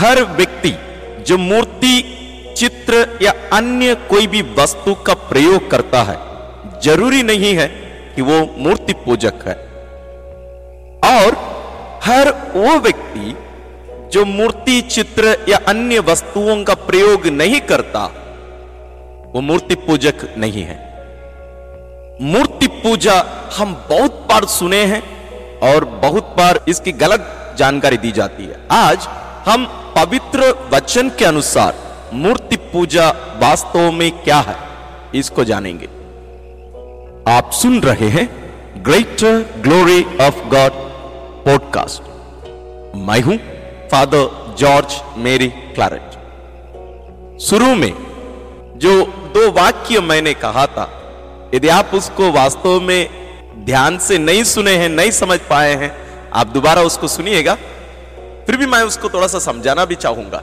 हर व्यक्ति, जो मूर्ति, चित्र या अन्य कोई भी वस्तु का प्रयोग करता है, ज़रूरी नहीं है कि वो मूर्ति पूजक है। और हर वो व्यक्ति, जो मूर्ति, चित्र या अन्य वस्तुओं का प्रयोग नहीं करता, वो मूर्ति पूजक नहीं है। मूर्ति पूजा हम बहुत बार सुने हैं और बहुत बार इसकी गलत जानकारी दी जाती है। आज हम पवित्र वचन के अनुसार मूर्ति पूजा वास्तव में क्या है, इसको जानेंगे। आप सुन रहे हैं greater glory of God podcast मैं हूँ फादर जॉर्ज मेरी क्लारेट शुरू में जो दो वाक्य मैंने कहा था, यदि आप उसको वास्तव में ध्यान से नहीं सुने हैं, नहीं समझ पाए हैं, आप दोबारा उसको सुनिएगा। फिर भी मैं उसको थोड़ा सा समझाना भी चाहूँगा।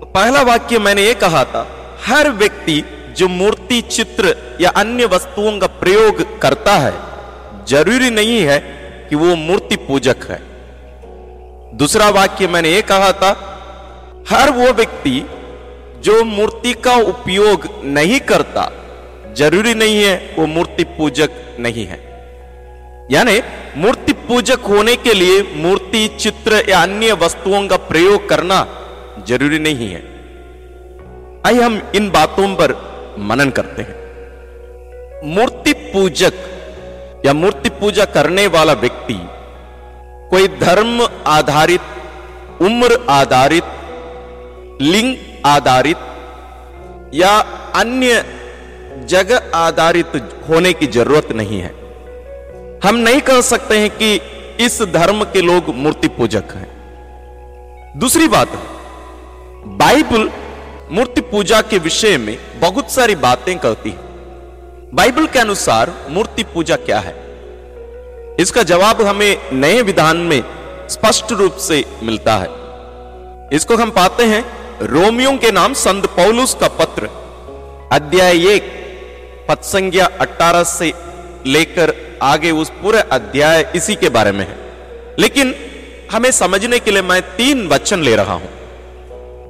तो पहला वाक्य मैंने ये कहा था, हर व्यक्ति जो मूर्ति, चित्र या अन्य वस्तुओं का प्रयोग करता है, ज़रूरी नहीं है कि वो मूर्ति पूजक है। दूसरा वाक्य मैंने ये कहा था, हर वो व्यक्ति जो मूर्ति का उपयोग नहीं करता, ज़रूरी नहीं है वो मूर्ति पूजक नहीं है। यानी मूर्ति पूजक होने के लिए मूर्ति चित्र या अन्य वस्तुओं का प्रयोग करना ज़रूरी नहीं है। आइए हम इन बातों पर मनन करते हैं। मूर्ति पूजक या मूर्ति पूजा करने वाला व्यक्ति कोई धर्म आधारित, उम्र आधारित, लिंग आधारित या अन्य जगह आधारित होने की ज़रूरत नहीं है। हम नहीं कह सकते हैं कि इस धर्म के लोग मूर्ति पूजक हैं। दूसरी बात, बाइबल मूर्ति पूजा के विषय में बहुत सारी बातें कहती है। बाइबल के अनुसार मूर्ति पूजा क्या है? इसका जवाब हमें नए विधान में स्पष्ट रूप से मिलता है। इसको हम पाते हैं, रोमियो के नाम संत पौलुस का पत्र, अध्याय एक पद संज्ञा अट्ठारह से लेकर आगे उस पूरे अध्याय इसी के बारे में है। लेकिन हमें समझने के लिए मैं तीन वचन ले रहा हूँ।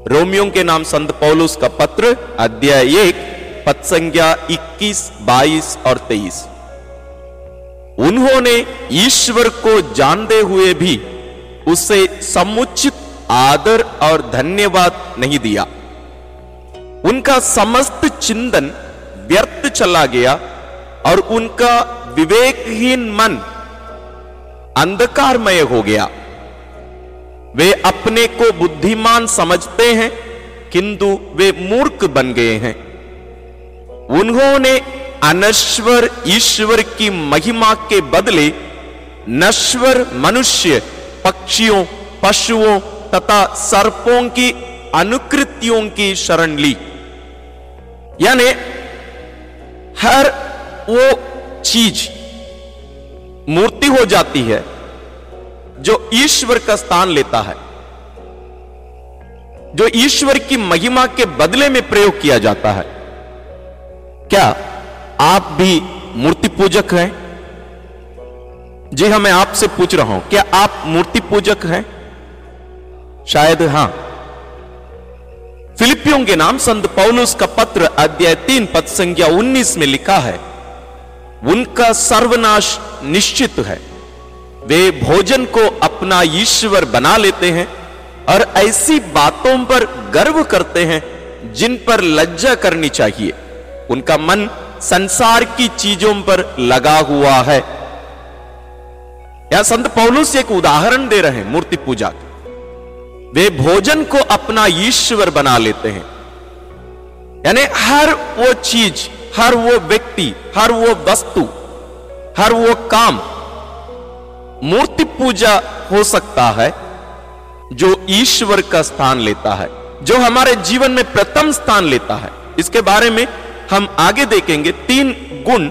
रोमियो के नाम संत पौलुस का पत्र, अध्याय एक पद संज्ञा इक्कीस, बाईस और तेईस। उन्होंने ईश्वर को जानते हुए भी उसे समुचित आदर और धन्यवाद नहीं दिया। उनका समस्त चिंतन व्यर्थ चला गया और उनका विवेकहीन मन अंधकारमय हो गया। वे अपने को बुद्धिमान समझते हैं, किंतु वे मूर्ख बन गए हैं। उन्होंने अनश्वर ईश्वर की महिमा के बदले नश्वर मनुष्य, पक्षियों, पशुओं तथा सर्पों की अनुकृतियों की शरण ली। यानी हर वो चीज़, मूर्ति हो जाती है, जो ईश्वर का स्थान लेता है, जो ईश्वर की महिमा के बदले में प्रयोग किया जाता है। क्या आप भी मूर्ति पूजक हैं? जी हाँ मैं आपसे पूछ रहा हूँ, क्या आप मूर्ति पूजक हैं? शायद हाँ। फिलिपियों के नाम संत पौलुस का पत्र अध्याय तीन पद संख्या उन्नीस में लिखा है उनका सर्वनाश निश्चित है। वे भोजन को अपना ईश्वर बना लेते हैं और ऐसी बातों पर गर्व करते हैं जिन पर लज्जा करनी चाहिए। उनका मन संसार की चीज़ों पर लगा हुआ है। या संत पौलुस एक उदाहरण दे रहे हैं मूर्ति पूजा के। वे भोजन को अपना ईश्वर बना लेते हैं। यानी हर वो चीज़ हर वो व्यक्ति, हर वो वस्तु, हर वो काम मूर्ति पूजा हो सकता है, जो ईश्वर का स्थान लेता है, जो हमारे जीवन में प्रथम स्थान लेता है। इसके बारे में हम आगे देखेंगे तीन गुण,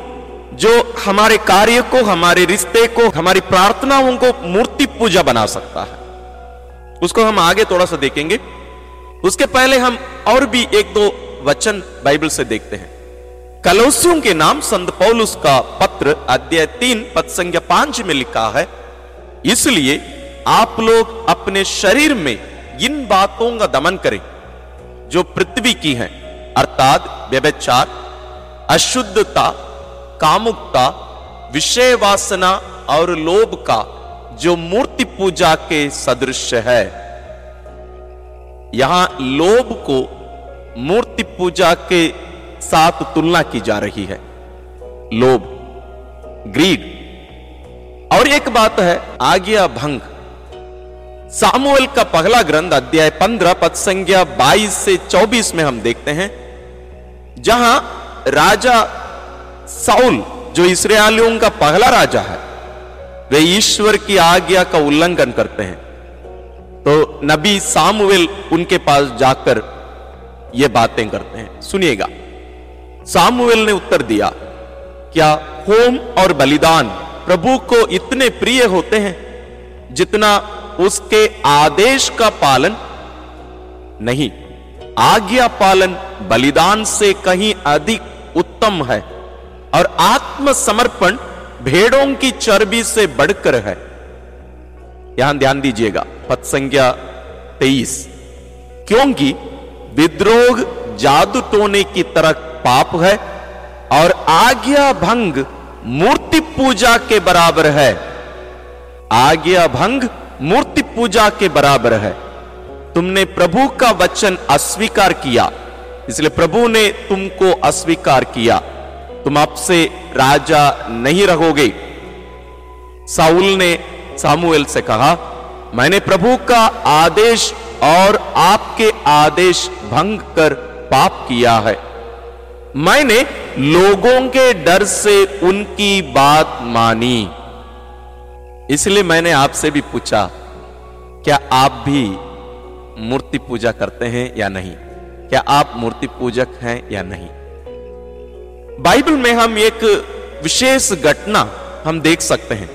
जो हमारे कार्य को, हमारे रिश्ते को, हमारी प्रार्थनाओं को मूर्ति पूजा बना सकता है। उसको हम आगे थोड़ा सा देखेंगे। उसके पहले हम और भी एक दो वचन बाइबल से देखते हैं। कलोसियों के नाम संत पौलुस का पत्र अध्याय तीन, पद संख्या पाँच में लिखा है। इसलिए आप लोग अपने शरीर में इन बातों का दमन करें, जो पृथ्वी की हैं। अर्थात व्यभिचार, अशुद्धता, कामुकता, विषय वासना और लोभ का जो मूर्ति पूजा के सदृश है। यहाँ लोभ को मूर्ति पूजा के साथ तुलना की जा रही है। लोभ, ग्रीड। और एक बात है, आज्ञा भंग। सामुअल का पहला ग्रंथ अध्याय पंद्रह पद संज्ञा बाईस से चौबीस में हम देखते हैं, जहाँ राजा साउल, जो इसराइलियों का पहला राजा है, वे ईश्वर की आज्ञा का उल्लंघन करते हैं। तो नबी सामुएल उनके पास जाकर ये बातें करते हैं। सुनिएगा। सामुएल ने उत्तर दिया, क्या होम और बलिदान प्रभु को इतने प्रिय होते हैं जितना उसके आदेश का पालन? नहीं, आज्ञा पालन बलिदान से कहीं अधिक उत्तम है और आत्मसमर्पण भेड़ों की चर्बी से बढ़कर है। यहाँ ध्यान दीजिएगा पद संज्ञा तेईस। क्योंकि विद्रोह जादू टोने की तरह पाप है और आज्ञा भंग मूर्ति पूजा के बराबर है। आज्ञा भंग मूर्ति पूजा के बराबर है। तुमने प्रभु का वचन अस्वीकार किया, इसलिए प्रभु ने तुमको अस्वीकार किया। तुम आपसे राजा नहीं रहोगे। साउल ने सामुएल से कहा, मैंने प्रभु का आदेश और आपके आदेश भंग कर पाप किया है। मैंने लोगों के डर से उनकी बात मानी। इसलिए मैंने आपसे भी पूछा, क्या आप भी मूर्ति पूजा करते हैं या नहीं? क्या आप मूर्ति पूजक हैं या नहीं? बाइबल में हम एक विशेष घटना हम देख सकते हैं,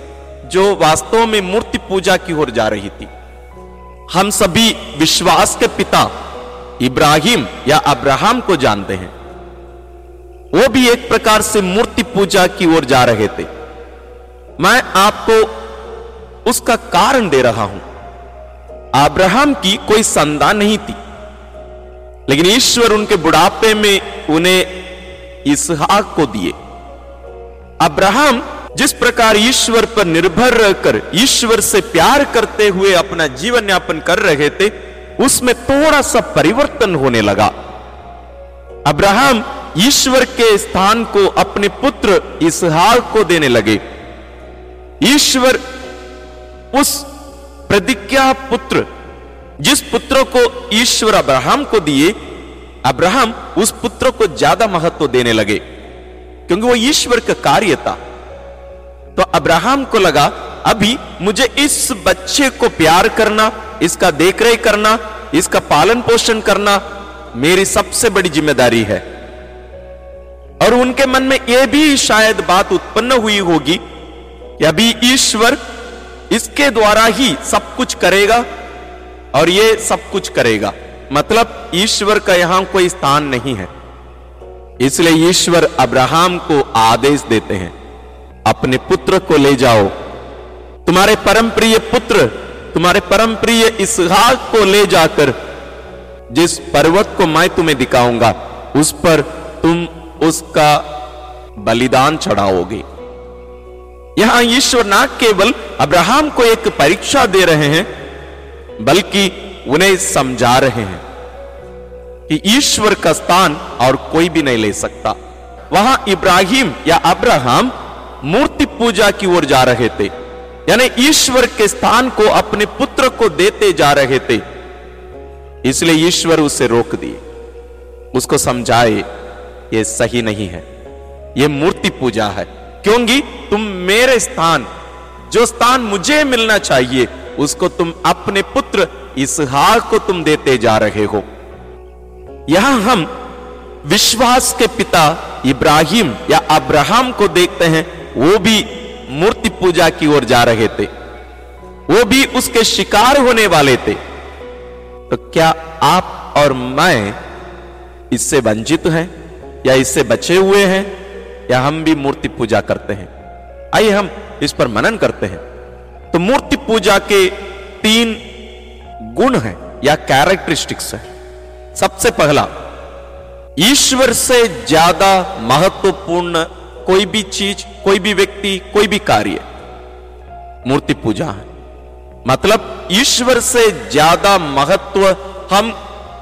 जो वास्तव में मूर्ति पूजा की ओर जा रही थी। हम सभी विश्वास के पिता इब्राहिम या अब्राहम को जानते हैं। वो भी एक प्रकार से मूर्ति पूजा की ओर जा रहे थे। मैं आपको उसका कारण दे रहा हूँ। अब्राहम की कोई संतान नहीं थी, लेकिन ईश्वर उनके बुढ़ापे में उन्हें इसहाक को दिए। अब्राहम जिस प्रकार ईश्वर पर निर्भर रहकर ईश्वर से प्यार करते हुए अपना जीवन यापन कर रहे थे, उसमें थोड़ा सा परिवर्तन होने लगा। अब्राहम ईश्वर के स्थान को अपने पुत्र इसहाक को देने लगे। ईश्वर उस प्रतिज्ञा पुत्र, जिस पुत्र को ईश्वर अब्राहम को दिए, अब्राहम उस पुत्र को ज़्यादा महत्व देने लगे, क्योंकि वो ईश्वर का कार्य था। तो अब्राहम को लगा, अभी मुझे इस बच्चे को प्यार करना, इसका देखरेख करना, इसका पालन पोषण करना मेरी सबसे बड़ी ज़िम्मेदारी है। और उनके मन में यह भी शायद बात उत्पन्न हुई होगी अभी ईश्वर इसके द्वारा ही सब कुछ करेगा और ये सब कुछ करेगा। मतलब ईश्वर का यहाँ कोई स्थान नहीं है। इसलिए ईश्वर अब्राहम को आदेश देते हैं, अपने पुत्र को ले जाओ। तुम्हारे परम प्रिय पुत्र, तुम्हारे परम प्रिय इसहाक को ले जाकर जिस पर्वत को मैं तुम्हें दिखाऊँगा, उस पर तुम उसका बलिदान चढ़ाओगे। यहाँ ईश्वर ना केवल अब्राहम को एक परीक्षा दे रहे हैं, बल्कि उन्हें समझा रहे हैं कि ईश्वर का स्थान और कोई भी नहीं ले सकता। वहाँ इब्राहिम या अब्राहम मूर्ति पूजा की ओर जा रहे थे, यानी ईश्वर के स्थान को अपने पुत्र को देते जा रहे थे। इसलिए ईश्वर उसे रोक दिए, उसको समझाए ये सही नहीं है। ये मूर्ति पूजा है। क्योंकि तुम मेरे स्थान, जो स्थान मुझे मिलना चाहिए, उसको तुम अपने पुत्र इसहाक को तुम देते जा रहे हो। यहाँ हम विश्वास के पिता इब्राहिम या अब्राहम को देखते हैं। वो भी मूर्ति पूजा की ओर जा रहे थे। वो भी उसके शिकार होने वाले थे। तो क्या आप और मैं इससे वंचित हैं? या इससे बचे हुए हैं, या हम भी मूर्ति पूजा करते हैं। आइए हम इस पर मनन करते हैं। तो मूर्ति पूजा के तीन गुण हैं, या कैरेक्टरिस्टिक्स है। सबसे पहला, ईश्वर से ज़्यादा महत्वपूर्ण कोई भी चीज़, कोई भी व्यक्ति, कोई भी कार्य मूर्ति पूजा है। मतलब ईश्वर से ज़्यादा महत्व हम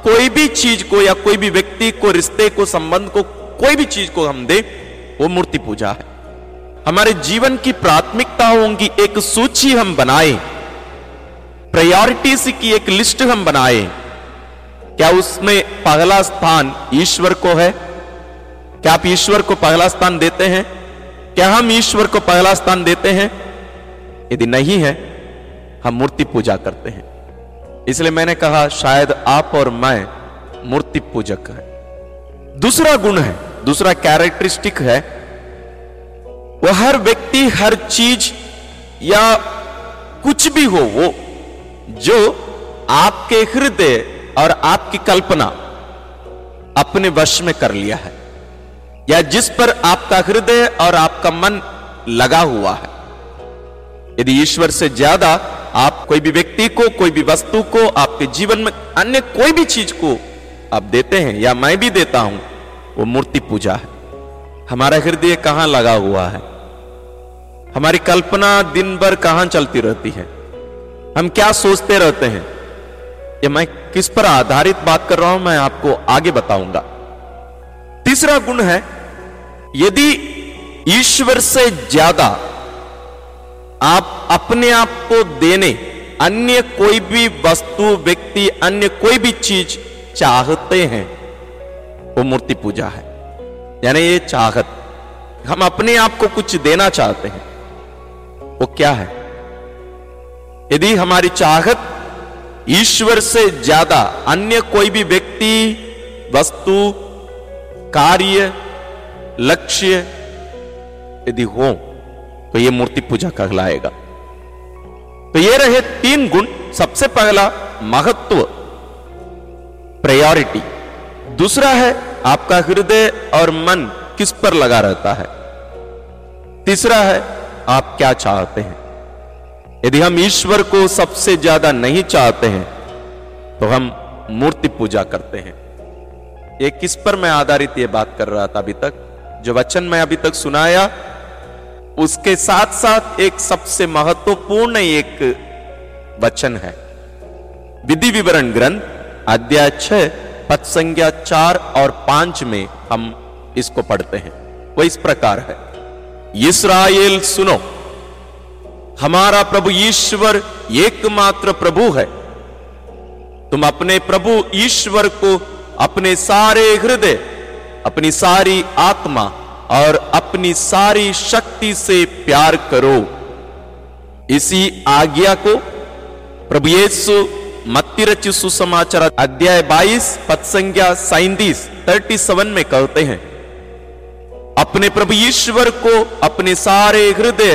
कोई भी चीज़ को या कोई भी व्यक्ति को, रिश्ते को, संबंध को, कोई भी चीज़ को हम दे, वो मूर्ति पूजा है। हमारे जीवन की प्राथमिकताओं की एक सूची हम बनाए। प्रायोरिटीज की एक लिस्ट हम बनाए। क्या उसमें पहला स्थान ईश्वर को है? क्या आप ईश्वर को पहला स्थान देते हैं? क्या हम ईश्वर को पहला स्थान देते हैं? यदि नहीं है, हम मूर्ति पूजा करते हैं। इसलिए मैंने कहा, शायद आप और मैं मूर्ति पूजक है। दूसरा गुण है, दूसरा कैरेक्टरिस्टिक है, वह हर व्यक्ति, हर चीज़ या कुछ भी हो वो, जो आपके हृदय और आपकी कल्पना अपने वश में कर लिया है, या जिस पर आपका हृदय और आपका मन लगा हुआ है। यदि ईश्वर से ज़्यादा आप कोई भी व्यक्ति को, कोई भी वस्तु को, आपके जीवन में अन्य कोई भी चीज़ को आप देते हैं या मैं भी देता हूँ, वो मूर्ति पूजा है। हमारा हृदय कहाँ लगा हुआ है? हमारी कल्पना दिन भर कहाँ चलती रहती है? हम क्या सोचते रहते हैं? ये मैं किस पर आधारित बात कर रहा हूँ, मैं आपको आगे बताऊँगा। तीसरा गुण है, यदि ईश्वर से ज़्यादा आप अपने आप को देने, अन्य कोई भी वस्तु, व्यक्ति, अन्य कोई भी चीज़ चाहते हैं, वो मूर्ति पूजा है। यानी ये चाहत, हम अपने आप को कुछ देना चाहते हैं, वो क्या है? यदि हमारी चाहत ईश्वर से ज़्यादा अन्य कोई भी व्यक्ति, वस्तु, कार्य, लक्ष्य यदि हो तो ये मूर्ति पूजा कहलाएगा। तो ये रहे तीन गुण। सबसे पहला, महत्व प्रायोरिटी दूसरा है, आपका हृदय और मन किस पर लगा रहता है। तीसरा है, आप क्या चाहते हैं। यदि हम ईश्वर को सबसे ज़्यादा नहीं चाहते हैं तो हम मूर्ति पूजा करते हैं। ये किस पर मैं आधारित ये बात कर रहा था अभी तक? जो वचन मैं अभी तक सुनाया उसके साथ साथ एक सबसे महत्वपूर्ण एक वचन है। विधि विवरण ग्रंथ, अध्याय छह, पद संज्ञा चार और पाँच में हम इसको पढ़ते हैं। वो इस प्रकार है। इसराइल सुनो, हमारा प्रभु ईश्वर एकमात्र प्रभु है। तुम अपने प्रभु ईश्वर को अपने सारे हृदय, अपनी सारी आत्मा और अपनी सारी शक्ति से प्यार करो। इसी आज्ञा को प्रभु येसु मत्ती रचि सुसमाचार अध्याय 22 पद संज्ञा सैतीस थर्टी सेवन में कहते हैं, अपने प्रभु ईश्वर को अपने सारे हृदय,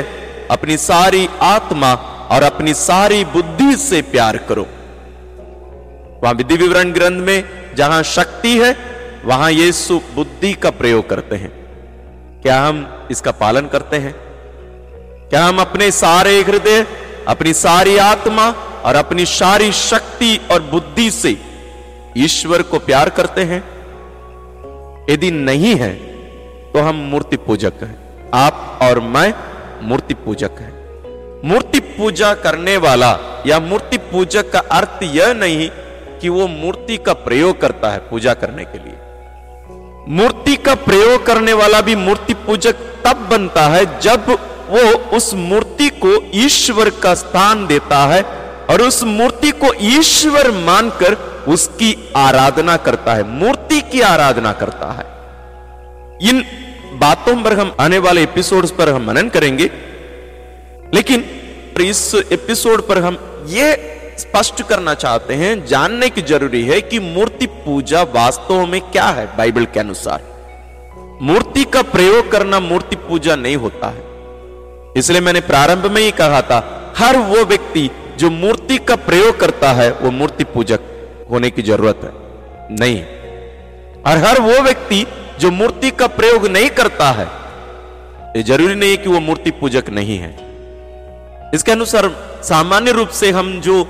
अपनी सारी आत्मा और अपनी सारी बुद्धि से प्यार करो। वहाँ विधि विवरण ग्रंथ में जहाँ शक्ति है, वहाँ यीशु बुद्धि का प्रयोग करते हैं। क्या हम इसका पालन करते हैं? क्या हम अपने सारे हृदय, अपनी सारी आत्मा और अपनी सारी शक्ति और बुद्धि से ईश्वर को प्यार करते हैं? यदि नहीं है तो हम मूर्ति पूजक हैं। आप और मैं मूर्ति पूजक हैं। मूर्ति पूजा करने वाला या मूर्ति पूजक का अर्थ यह नहीं कि वो मूर्ति का प्रयोग करता है पूजा करने के लिए। मूर्ति का प्रयोग करने वाला भी मूर्ति पूजक तब बनता है जब वो उस मूर्ति को ईश्वर का स्थान देता है और उस मूर्ति को ईश्वर मानकर उसकी आराधना करता है, मूर्ति की आराधना करता है। इन बातों पर हम आने वाले एपिसोड्स पर हम मनन करेंगे, लेकिन इस एपिसोड पर हम ये स्पष्ट करना चाहते हैं, जानने की ज़रूरी है कि मूर्ति पूजा वास्तव में क्या है बाइबल के अनुसार। मूर्ति का प्रयोग करना मूर्ति पूजा नहीं होता है। इसलिए मैंने प्रारंभ में ही कहा था, हर वो व्यक्ति जो मूर्ति का प्रयोग करता है, वो मूर्ति पूजक होने की ज़रूरत है। नहीं। और हर वो व्यक्ति जो मूर्ति का प्रयोग नहीं करता है, ये ज़रूरी नहीं है कि वो मूर्ति पूजक नहीं है। इसके अनुसार सामान्य रूप से हम जो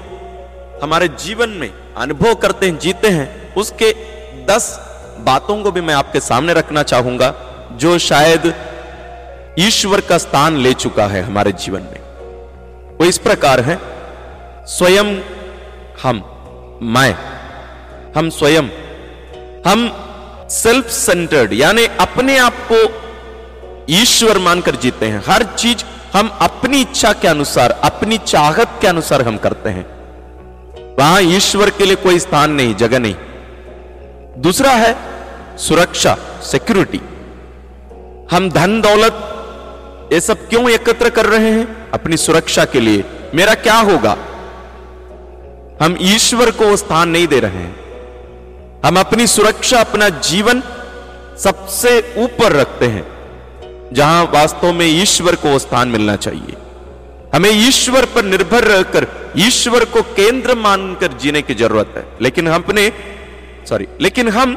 हमारे जीवन में अनुभव करते हैं, जीते हैं, उसके दस बातों को भी मैं आपके सामने रखना चाहूँगा, जो शायद ईश्वर का स्थान ले चुका है हमारे जीवन में। वो इस प्रकार है, स्वयं हम, मैं, हम स्वयं, हम सेल्फ सेंटर्ड यानी अपने आप को ईश्वर मानकर जीते हैं। हर चीज़ हम अपनी इच्छा के अनुसार, अपनी चाहत के अनुसार हम करते हैं। वहाँ ईश्वर के लिए कोई स्थान नहीं, जगह नहीं। दूसरा है सुरक्षा सिक्योरिटी हम धन, दौलत, ये सब क्यों एकत्र कर रहे हैं? अपनी सुरक्षा के लिए। मेरा क्या होगा? हम ईश्वर को स्थान नहीं दे रहे हैं। हम अपनी सुरक्षा, अपना जीवन सबसे ऊपर रखते हैं, जहाँ वास्तव में ईश्वर को स्थान मिलना चाहिए। हमें ईश्वर पर निर्भर रहकर ईश्वर को केंद्र मानकर जीने की ज़रूरत है। लेकिन हम अपने सॉरी लेकिन हम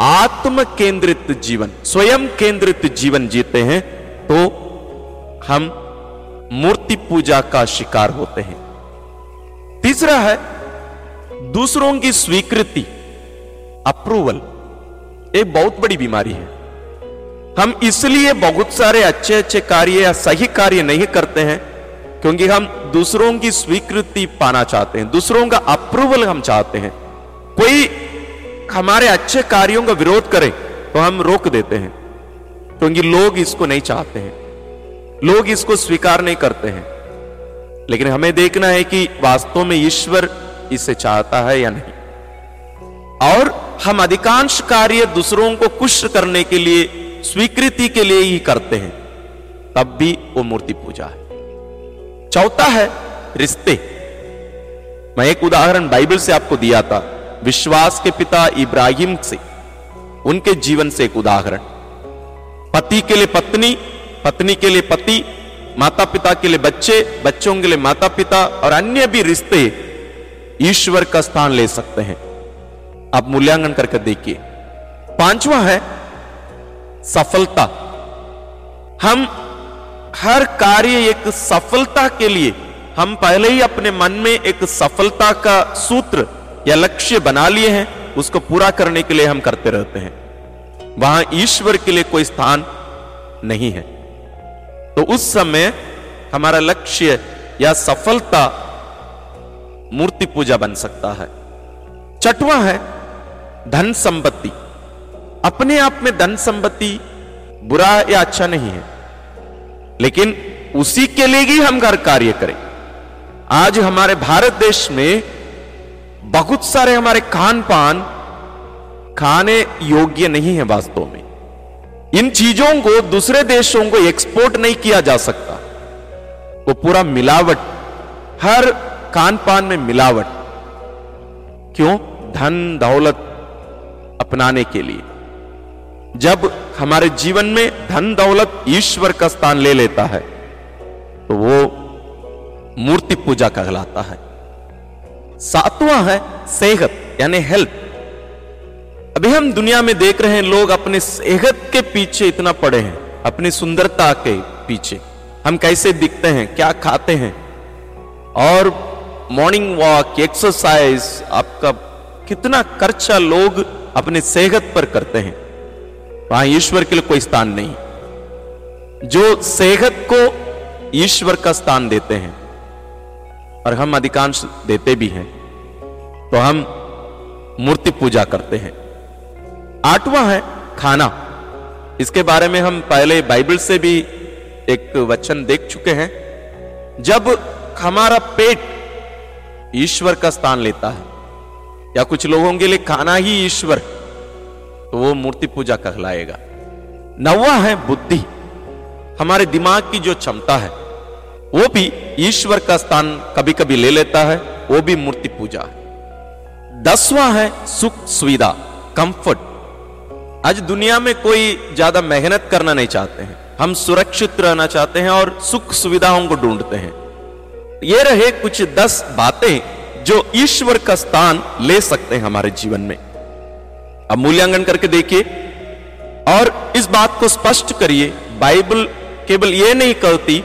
आत्म केंद्रित जीवन, स्वयं केंद्रित जीवन जीते हैं तो हम मूर्ति पूजा का शिकार होते हैं। तीसरा है, दूसरों की स्वीकृति अप्रूवल एक बहुत बड़ी बीमारी है। हम इसलिए बहुत सारे अच्छे अच्छे कार्य या सही कार्य नहीं करते हैं क्योंकि हम दूसरों की स्वीकृति पाना चाहते हैं, दूसरों का अप्रूवल हम चाहते हैं। कोई हमारे अच्छे कार्यों का विरोध करे तो हम रोक देते हैं। क्योंकि लोग इसको नहीं चाहते हैं। लोग इसको स्वीकार नहीं करते हैं। लेकिन हमें देखना है कि वास्तव में ईश्वर इसे चाहता है या नहीं। और हम अधिकांश कार्य दूसरों को खुश करने के लिए, स्वीकृति के लिए ही करते हैं। तब भी वो मूर्ति पूजा है। चौथा है रिश्ते। मैं एक उदाहरण बाइबल से आपको दिया था, विश्वास के पिता इब्राहिम से, उनके जीवन से एक उदाहरण। पति के लिए पत्नी पत्नी के लिए पति माता पिता के लिए बच्चे, बच्चों के लिए माता पिता और अन्य भी रिश्ते ईश्वर का स्थान ले सकते हैं। आप मूल्यांकन करके देखिए। पांचवा है सफलता। हम हर कार्य एक सफलता के लिए, हम पहले ही अपने मन में एक सफलता का सूत्र या लक्ष्य बना लिए हैं, उसको पूरा करने के लिए हम करते रहते हैं। वहाँ ईश्वर के लिए कोई स्थान नहीं है। तो उस समय हमारा लक्ष्य या सफलता मूर्ति पूजा बन सकता है। चटवा है, धन संपत्ति। अपने आप में धन संपत्ति बुरा या अच्छा नहीं है। लेकिन उसी के लिए ही हम घर कार्य करें। आज हमारे भारत देश में बहुत सारे हमारे खान पान खाने योग्य नहीं है वास्तव में। इन चीज़ों को दूसरे देशों को एक्सपोर्ट नहीं किया जा सकता। वो पूरा मिलावट, हर खान पान में मिलावट। क्यों? धन दौलत अपनाने के लिए। जब हमारे जीवन में धन दौलत ईश्वर का स्थान ले लेता है तो वो मूर्ति पूजा कहलाता है। सातवां है सेहत, यानी हेल्थ अभी हम दुनिया में देख रहे हैं, लोग अपने सेहत के पीछे इतना पड़े हैं, अपनी सुंदरता के पीछे। हम कैसे दिखते हैं, क्या खाते हैं? और मॉर्निंग वॉक एक्सरसाइज आपका कितना खर्चा लोग अपने सेहत पर करते हैं। वहाँ ईश्वर के लिए कोई स्थान नहीं। जो सेहत को ईश्वर का स्थान देते हैं, और हम अधिकांश देते भी हैं तो हम मूर्ति पूजा करते हैं। आठवां है खाना। इसके बारे में हम पहले बाइबल से भी एक वचन देख चुके हैं। जब हमारा पेट ईश्वर का स्थान लेता है, या कुछ लोगों के लिए खाना ही ईश्वर तो वो मूर्ति पूजा कहलाएगा। नवा है बुद्धि। हमारे दिमाग की जो क्षमता है, वो भी ईश्वर का स्थान कभी कभी ले लेता है, वो भी मूर्ति पूजा है। दसवां है सुख सुविधा कंफर्ट आज दुनिया में कोई ज़्यादा मेहनत करना नहीं चाहते हैं। हम सुरक्षित रहना चाहते हैं और सुख सुविधाओं को ढूंढते हैं। ये रहे कुछ दस बातें जो ईश्वर का स्थान ले सकते हैं हमारे जीवन में। अब मूल्यांकन करके देखिए। और इस बात को स्पष्ट करिए, बाइबल केवल यह नहीं कहती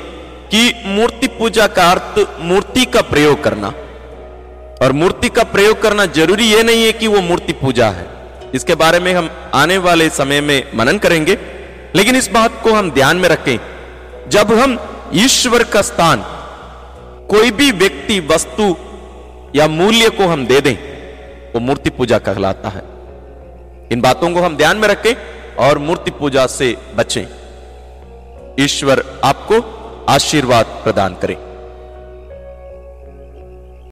कि मूर्ति पूजा का अर्थ मूर्ति का प्रयोग करना। और मूर्ति का प्रयोग करना ज़रूरी यह नहीं है कि वो मूर्ति पूजा है। इसके बारे में हम आने वाले समय में मनन करेंगे। लेकिन इस बात को हम ध्यान में रखें, जब हम ईश्वर का स्थान, कोई भी व्यक्ति, वस्तु या मूल्य को हम दे दें, वो मूर्ति पूजा कहलाता है। इन बातों को हम ध्यान में रखें और मूर्ति पूजा से बचें। ईश्वर आपको आशीर्वाद प्रदान करें।